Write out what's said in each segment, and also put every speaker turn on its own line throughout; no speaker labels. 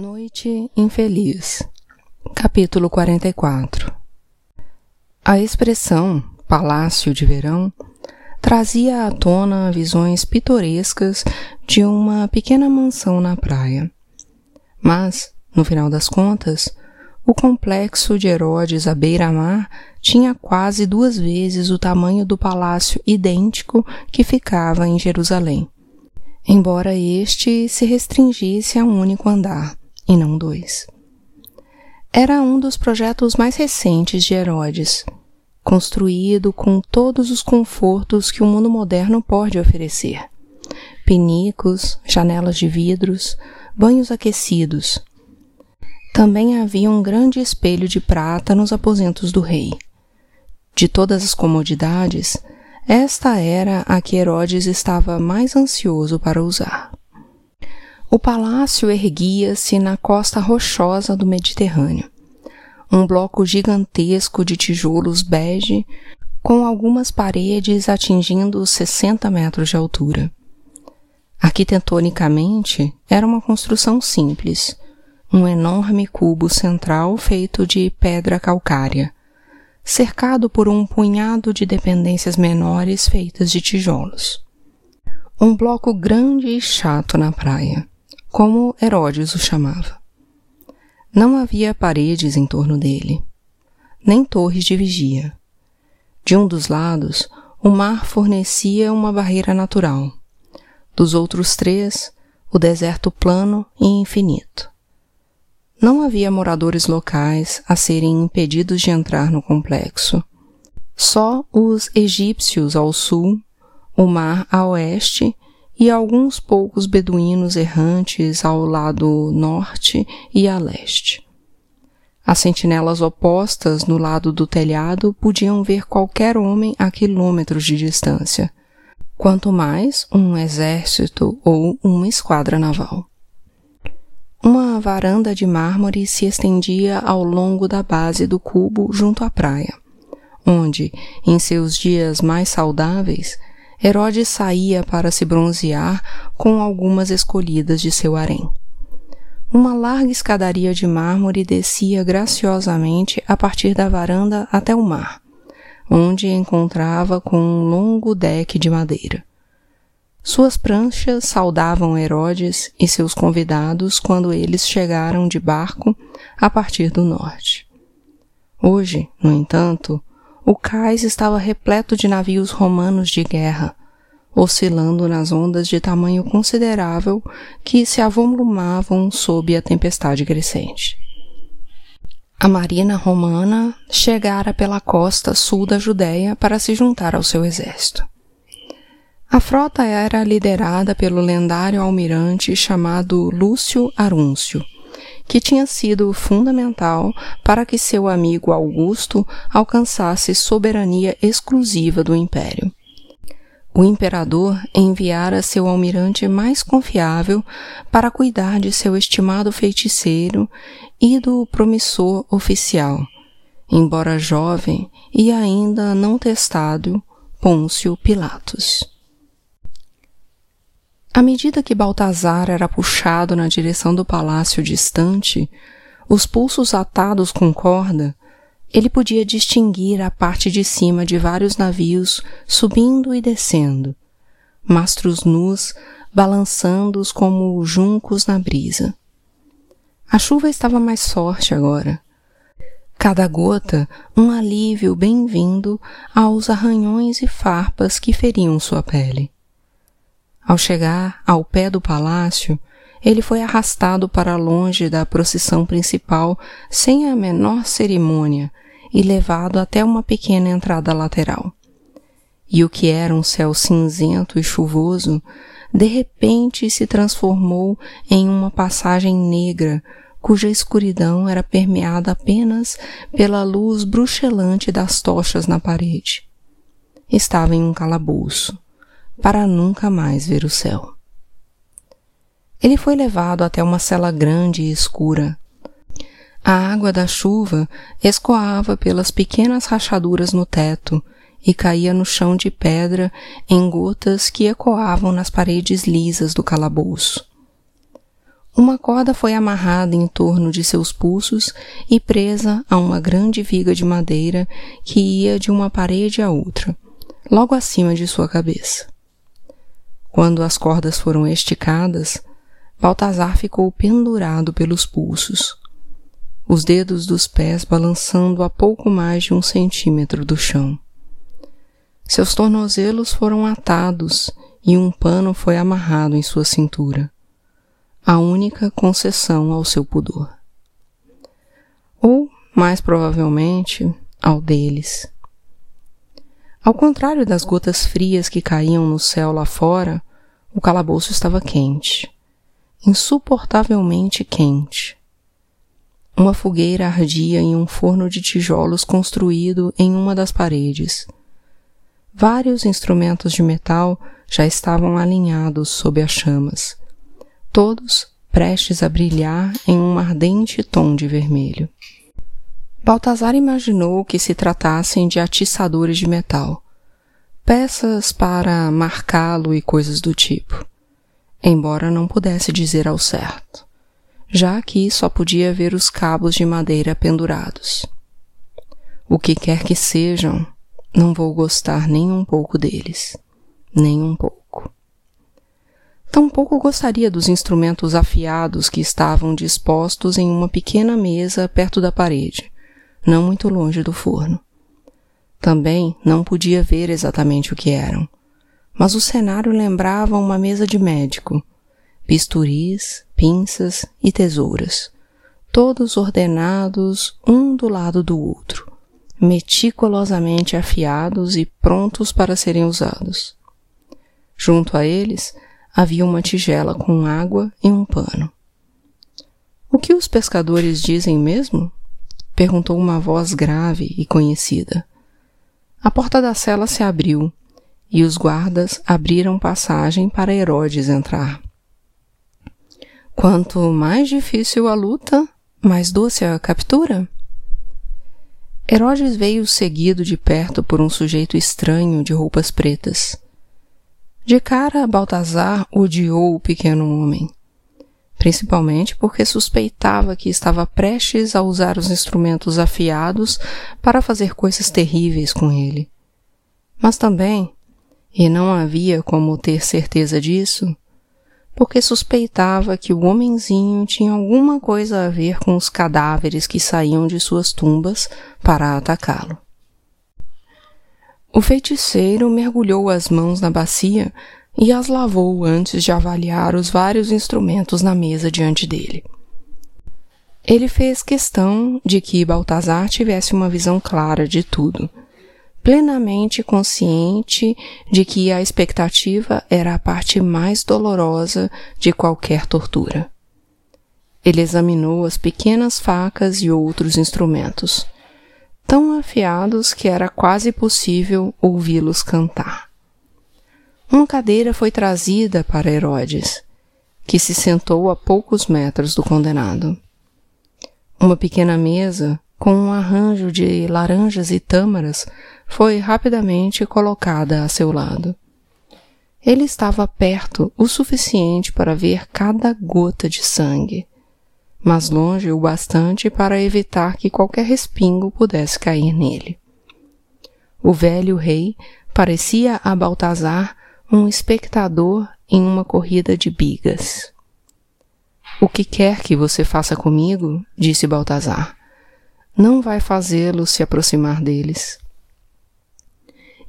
Noite Infeliz Capítulo 44 A expressão Palácio de Verão trazia à tona visões pitorescas de uma pequena mansão na praia. Mas, no final das contas, o complexo de Herodes à beira-mar tinha quase duas vezes o tamanho do palácio idêntico que ficava em Jerusalém, embora este se restringisse a um único andar e não dois. Era um dos projetos mais recentes de Herodes, construído com todos os confortos que o mundo moderno pode oferecer: pinicos, janelas de vidros, banhos aquecidos. Também havia um grande espelho de prata nos aposentos do rei. De todas as comodidades, esta era a que Herodes estava mais ansioso para usar. O palácio erguia-se na costa rochosa do Mediterrâneo. Um bloco gigantesco de tijolos bege, com algumas paredes atingindo os 60 metros de altura. Arquitetonicamente, era uma construção simples, um enorme cubo central feito de pedra calcária, cercado por um punhado de dependências menores feitas de tijolos. Um bloco grande e chato na praia como Herodes o chamava. Não havia paredes em torno dele, nem torres de vigia. De um dos lados, o mar fornecia uma barreira natural. Dos outros três, o deserto plano e infinito. Não havia moradores locais a serem impedidos de entrar no complexo. Só os egípcios ao sul, o mar a oeste e alguns poucos beduínos errantes ao lado norte e a leste. As sentinelas opostas no lado do telhado podiam ver qualquer homem a quilômetros de distância, quanto mais um exército ou uma esquadra naval. Uma varanda de mármore se estendia ao longo da base do cubo junto à praia, onde, em seus dias mais saudáveis, Herodes saía para se bronzear com algumas escolhidas de seu harém. Uma larga escadaria de mármore descia graciosamente a partir da varanda até o mar, onde encontrava com um longo deck de madeira. Suas pranchas saudavam Herodes e seus convidados quando eles chegaram de barco a partir do norte. Hoje, no entanto, o cais estava repleto de navios romanos de guerra, oscilando nas ondas de tamanho considerável que se avolumavam sob a tempestade crescente. A marina romana chegara pela costa sul da Judéia para se juntar ao seu exército. A frota era liderada pelo lendário almirante chamado Lúcio Arúncio, que tinha sido fundamental para que seu amigo Augusto alcançasse soberania exclusiva do império. O imperador enviara seu almirante mais confiável para cuidar de seu estimado feiticeiro e do promissor oficial, embora jovem e ainda não testado, Pôncio Pilatos. À medida que Baltazar era puxado na direção do palácio distante, os pulsos atados com corda, ele podia distinguir a parte de cima de vários navios subindo e descendo, mastros nus balançando-os como juncos na brisa. A chuva estava mais forte agora. Cada gota um alívio bem-vindo aos arranhões e farpas que feriam sua pele. Ao chegar ao pé do palácio, ele foi arrastado para longe da procissão principal sem a menor cerimônia e levado até uma pequena entrada lateral. E o que era um céu cinzento e chuvoso, de repente se transformou em uma passagem negra cuja escuridão era permeada apenas pela luz bruxelante das tochas na parede. Estava em um calabouço, para nunca mais ver o céu. Ele foi levado até uma cela grande e escura, a água da chuva escoava pelas pequenas rachaduras no teto e caía no chão de pedra em gotas que ecoavam nas paredes lisas do calabouço. Uma corda foi amarrada em torno de seus pulsos e presa a uma grande viga de madeira que ia de uma parede a outra, logo acima de sua cabeça. Quando as cordas foram esticadas, Baltazar ficou pendurado pelos pulsos, os dedos dos pés balançando a pouco mais de um centímetro do chão. Seus tornozelos foram atados e um pano foi amarrado em sua cintura, a única concessão ao seu pudor. Ou, mais provavelmente, ao deles. Ao contrário das gotas frias que caíam no céu lá fora, o calabouço estava quente, insuportavelmente quente. Uma fogueira ardia em um forno de tijolos construído em uma das paredes. Vários instrumentos de metal já estavam alinhados sob as chamas, todos prestes a brilhar em um ardente tom de vermelho. Baltazar imaginou que se tratassem de atiçadores de metal, peças para marcá-lo e coisas do tipo, embora não pudesse dizer ao certo, já que só podia ver os cabos de madeira pendurados. O que quer que sejam, não vou gostar nem um pouco deles, nem um pouco. Tampouco gostaria dos instrumentos afiados que estavam dispostos em uma pequena mesa perto da parede, não muito longe do forno. Também não podia ver exatamente o que eram, mas o cenário lembrava uma mesa de médico, bisturis, pinças e tesouras, todos ordenados um do lado do outro, meticulosamente afiados e prontos para serem usados. Junto a eles havia uma tigela com água e um pano. O que os pescadores dizem mesmo? Perguntou uma voz grave e conhecida. A porta da cela se abriu e os guardas abriram passagem para Herodes entrar. Quanto mais difícil a luta, mais doce a captura? Herodes veio seguido de perto por um sujeito estranho de roupas pretas. De cara, Baltazar odiou o pequeno homem, principalmente porque suspeitava que estava prestes a usar os instrumentos afiados para fazer coisas terríveis com ele. Mas também, e não havia como ter certeza disso, porque suspeitava que o homenzinho tinha alguma coisa a ver com os cadáveres que saíam de suas tumbas para atacá-lo. O feiticeiro mergulhou as mãos na bacia e as lavou antes de avaliar os vários instrumentos na mesa diante dele. Ele fez questão de que Baltazar tivesse uma visão clara de tudo plenamente consciente de que a expectativa era a parte mais dolorosa de qualquer tortura. Ele examinou as pequenas facas e outros instrumentos, tão afiados que era quase possível ouvi-los cantar. Uma cadeira foi trazida para Herodes, que se sentou a poucos metros do condenado. Uma pequena mesa, com um arranjo de laranjas e tâmaras, foi rapidamente colocada a seu lado. Ele estava perto o suficiente para ver cada gota de sangue, mas longe o bastante para evitar que qualquer respingo pudesse cair nele. O velho rei parecia a Baltazar um espectador em uma corrida de bigas. O que quer que você faça comigo, disse Baltazar, não vai fazê-lo se aproximar deles.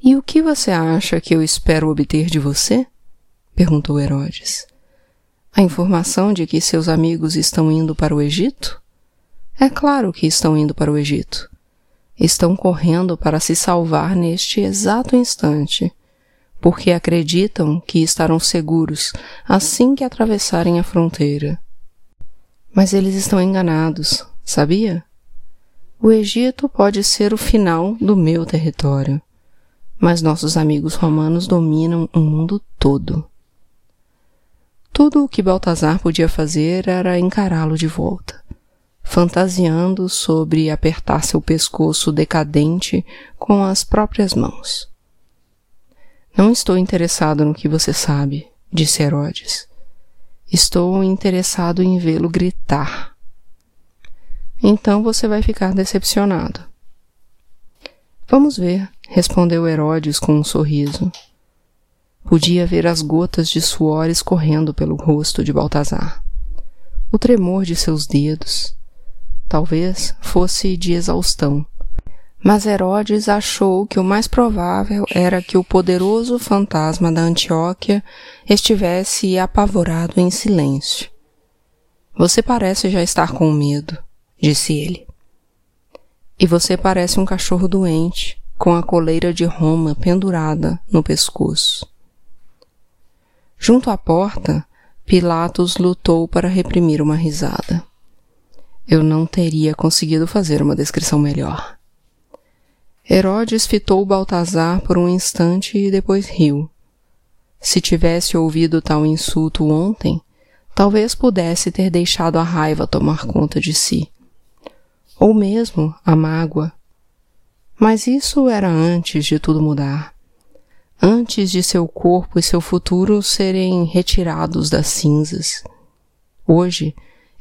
E o que você acha que eu espero obter de você? perguntou Herodes. A informação de que seus amigos estão indo para o Egito? É claro que estão indo para o Egito. Estão correndo para se salvar neste exato instante, porque acreditam que estarão seguros assim que atravessarem a fronteira. Mas eles estão enganados, sabia? O Egito pode ser o final do meu território mas nossos amigos romanos dominam o mundo todo. Tudo o que Baltazar podia fazer era encará-lo de volta, fantasiando sobre apertar seu pescoço decadente com as próprias mãos. Não estou interessado no que você sabe, disse Herodes. Estou interessado em vê-lo gritar. Então você vai ficar decepcionado. Vamos ver, respondeu Herodes com um sorriso. Podia ver as gotas de suor escorrendo pelo rosto de Baltazar. O tremor de seus dedos. Talvez fosse de exaustão. Mas Herodes achou que o mais provável era que o poderoso fantasma da Antioquia estivesse apavorado em silêncio. Você parece já estar com medo, disse ele. E você parece um cachorro doente, com a coleira de Roma pendurada no pescoço. Junto à porta, Pilatos lutou para reprimir uma risada. Eu não teria conseguido fazer uma descrição melhor. Herodes fitou Baltazar por um instante e depois riu. Se tivesse ouvido tal insulto ontem, talvez pudesse ter deixado a raiva tomar conta de si. Ou mesmo a mágoa. Mas isso era antes de tudo mudar antes de seu corpo e seu futuro serem retirados das cinzas. Hoje,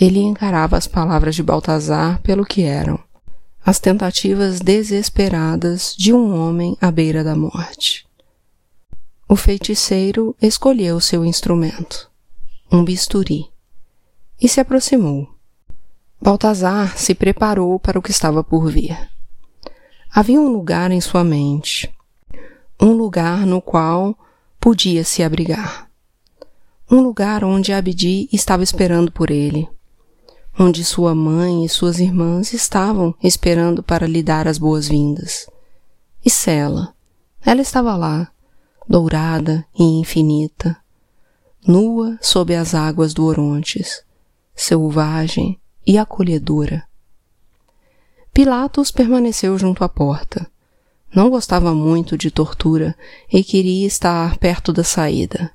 ele encarava as palavras de Baltazar pelo que eram, as tentativas desesperadas de um homem à beira da morte. O feiticeiro escolheu seu instrumento, um bisturi, e se aproximou. Baltazar se preparou para o que estava por vir. Havia um lugar em sua mente, um lugar no qual podia se abrigar. Um lugar onde Abdi estava esperando por ele, onde sua mãe e suas irmãs estavam esperando para lhe dar as boas-vindas. E Sela, ela estava lá, dourada e infinita, nua sob as águas do Orontes, selvagem e acolhedora. Pilatos permaneceu junto à porta, não gostava muito de tortura e queria estar perto da saída,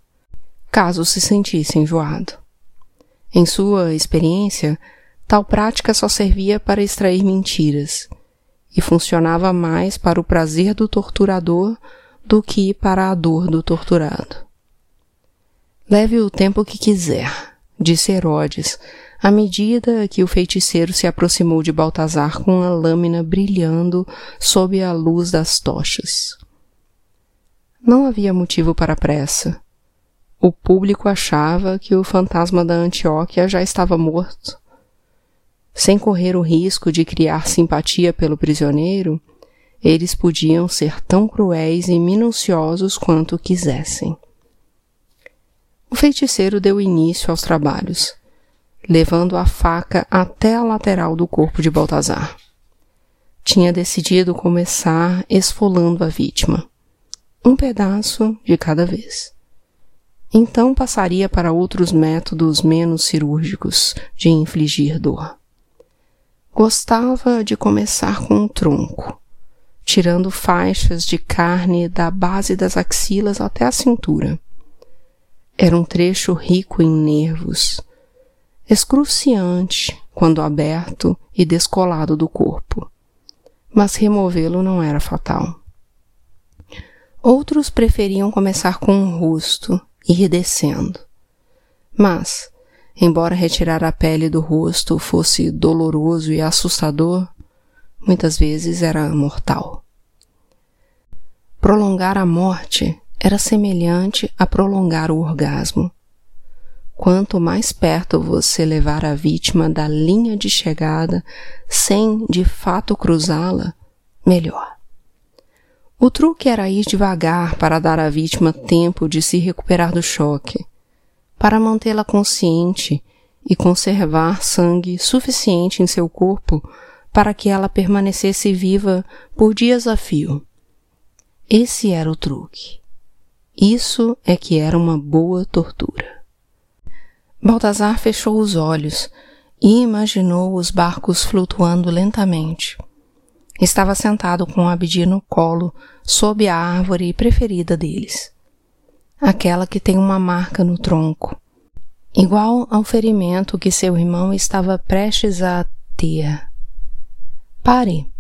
caso se sentisse enjoado. Em sua experiência, tal prática só servia para extrair mentiras e funcionava mais para o prazer do torturador do que para a dor do torturado. Leve o tempo que quiser, disse Herodes, à medida que o feiticeiro se aproximou de Baltazar com a lâmina brilhando sob a luz das tochas. Não havia motivo para pressa. O público achava que o fantasma da Antioquia já estava morto. Sem correr o risco de criar simpatia pelo prisioneiro, eles podiam ser tão cruéis e minuciosos quanto quisessem. O feiticeiro deu início aos trabalhos levando a faca até a lateral do corpo de Baltazar. Tinha decidido começar esfolando a vítima, um pedaço de cada vez. Então passaria para outros métodos menos cirúrgicos de infligir dor. Gostava de começar com um tronco, tirando faixas de carne da base das axilas até a cintura. Era um trecho rico em nervos, excruciante quando aberto e descolado do corpo, mas removê-lo não era fatal. Outros preferiam começar com o rosto ir descendo. Mas, embora retirar a pele do rosto fosse doloroso e assustador, muitas vezes era mortal. Prolongar a morte era semelhante a prolongar o orgasmo Quanto mais perto você levar a vítima da linha de chegada, sem de fato cruzá-la, melhor. O truque era ir devagar para dar à vítima tempo de se recuperar do choque, para mantê-la consciente e conservar sangue suficiente em seu corpo para que ela permanecesse viva por dias a fio. Esse era o truque. Isso é que era uma boa tortura. Baltazar fechou os olhos e imaginou os barcos flutuando lentamente. Estava sentado com Abdi no colo, sob a árvore preferida deles. Aquela que tem uma marca no tronco, igual ao ferimento que seu irmão estava prestes a ter. Pare!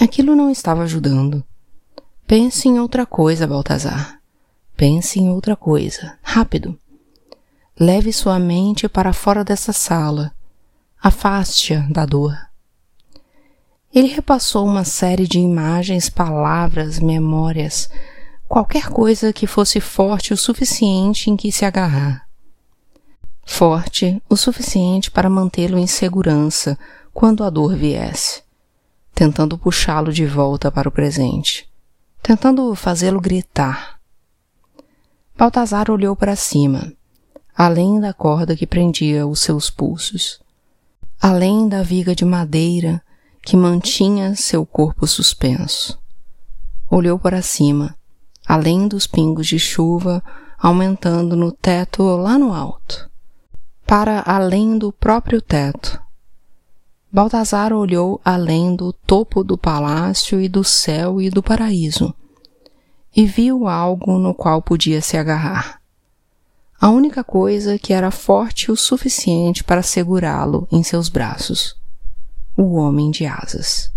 Aquilo não estava ajudando. Pense em outra coisa, Baltazar. Pense em outra coisa. Rápido! Leve sua mente para fora dessa sala. Afaste-a da dor. Ele repassou uma série de imagens, palavras, memórias, qualquer coisa que fosse forte o suficiente em que se agarrar. Forte o suficiente para mantê-lo em segurança quando a dor viesse, tentando puxá-lo de volta para o presente, tentando fazê-lo gritar. Baltazar olhou para cima além da corda que prendia os seus pulsos, além da viga de madeira que mantinha seu corpo suspenso. Olhou para cima, além dos pingos de chuva aumentando no teto lá no alto, para além do próprio teto. Baltazar olhou além do topo do palácio e do céu e do paraíso, e viu algo no qual podia se agarrar a única coisa que era forte o suficiente para segurá-lo em seus braços o homem de asas.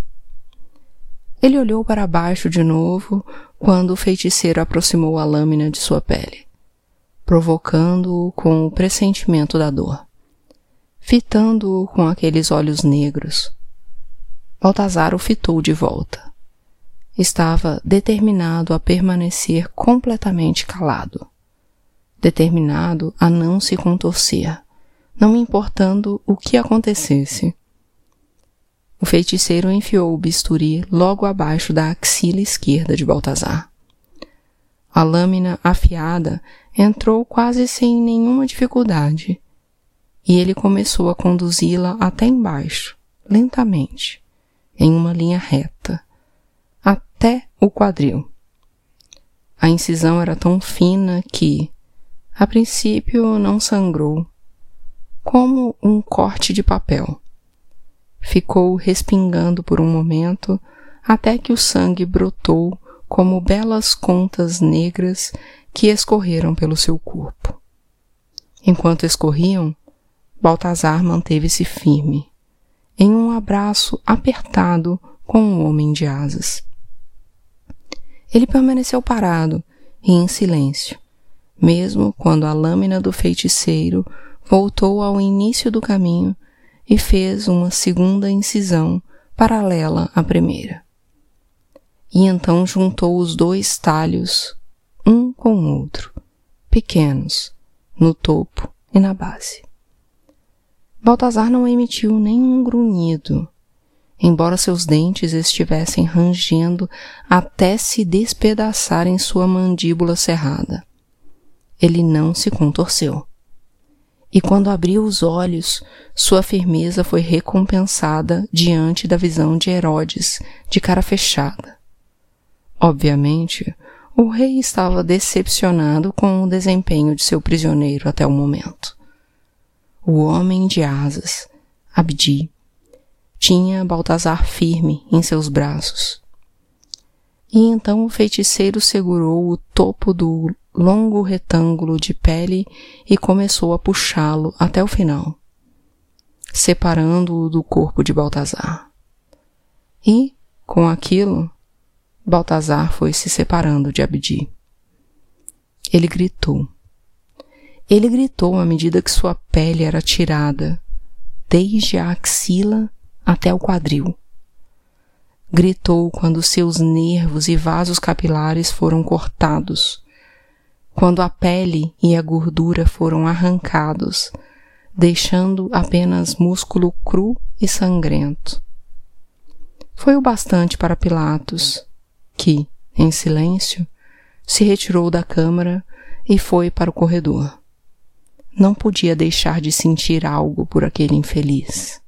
Ele olhou para baixo de novo quando o feiticeiro aproximou a lâmina de sua pele, provocando-o com o pressentimento da dor, fitando-o com aqueles olhos negros. Baltazar o fitou de volta. Estava determinado a permanecer completamente calado determinado a não se contorcer, não importando o que acontecesse. O feiticeiro enfiou o bisturi logo abaixo da axila esquerda de Baltazar. A lâmina afiada entrou quase sem nenhuma dificuldade, e ele começou a conduzi-la até embaixo, lentamente, em uma linha reta, até o quadril. A incisão era tão fina que, a princípio não sangrou, como um corte de papel. Ficou respingando por um momento até que o sangue brotou como belas contas negras que escorreram pelo seu corpo. Enquanto escorriam, Baltazar manteve-se firme, em um abraço apertado com o um homem de asas. Ele permaneceu parado e em silêncio, mesmo quando a lâmina do feiticeiro voltou ao início do caminho e fez uma segunda incisão paralela à primeira. E então juntou os dois talhos, um com o outro, pequenos, no topo e na base. Baltazar não emitiu nenhum grunhido, embora seus dentes estivessem rangendo até se despedaçar em sua mandíbula cerrada ele não se contorceu. E quando abriu os olhos, sua firmeza foi recompensada diante da visão de Herodes, de cara fechada. Obviamente, o rei estava decepcionado com o desempenho de seu prisioneiro até o momento. O homem de asas, Abdi, tinha Baltazar firme em seus braços. E então o feiticeiro segurou o topo do longo retângulo de pele e começou a puxá-lo até o final, separando-o do corpo de Baltazar. E, com aquilo, Baltazar foi se separando de Abdi. Ele gritou. Ele gritou à medida que sua pele era tirada, desde a axila até o quadril. Gritou quando seus nervos e vasos capilares foram cortados quando a pele e a gordura foram arrancados, deixando apenas músculo cru e sangrento. Foi o bastante para Pilatos, que, em silêncio, se retirou da câmara e foi para o corredor. Não podia deixar de sentir algo por aquele infeliz.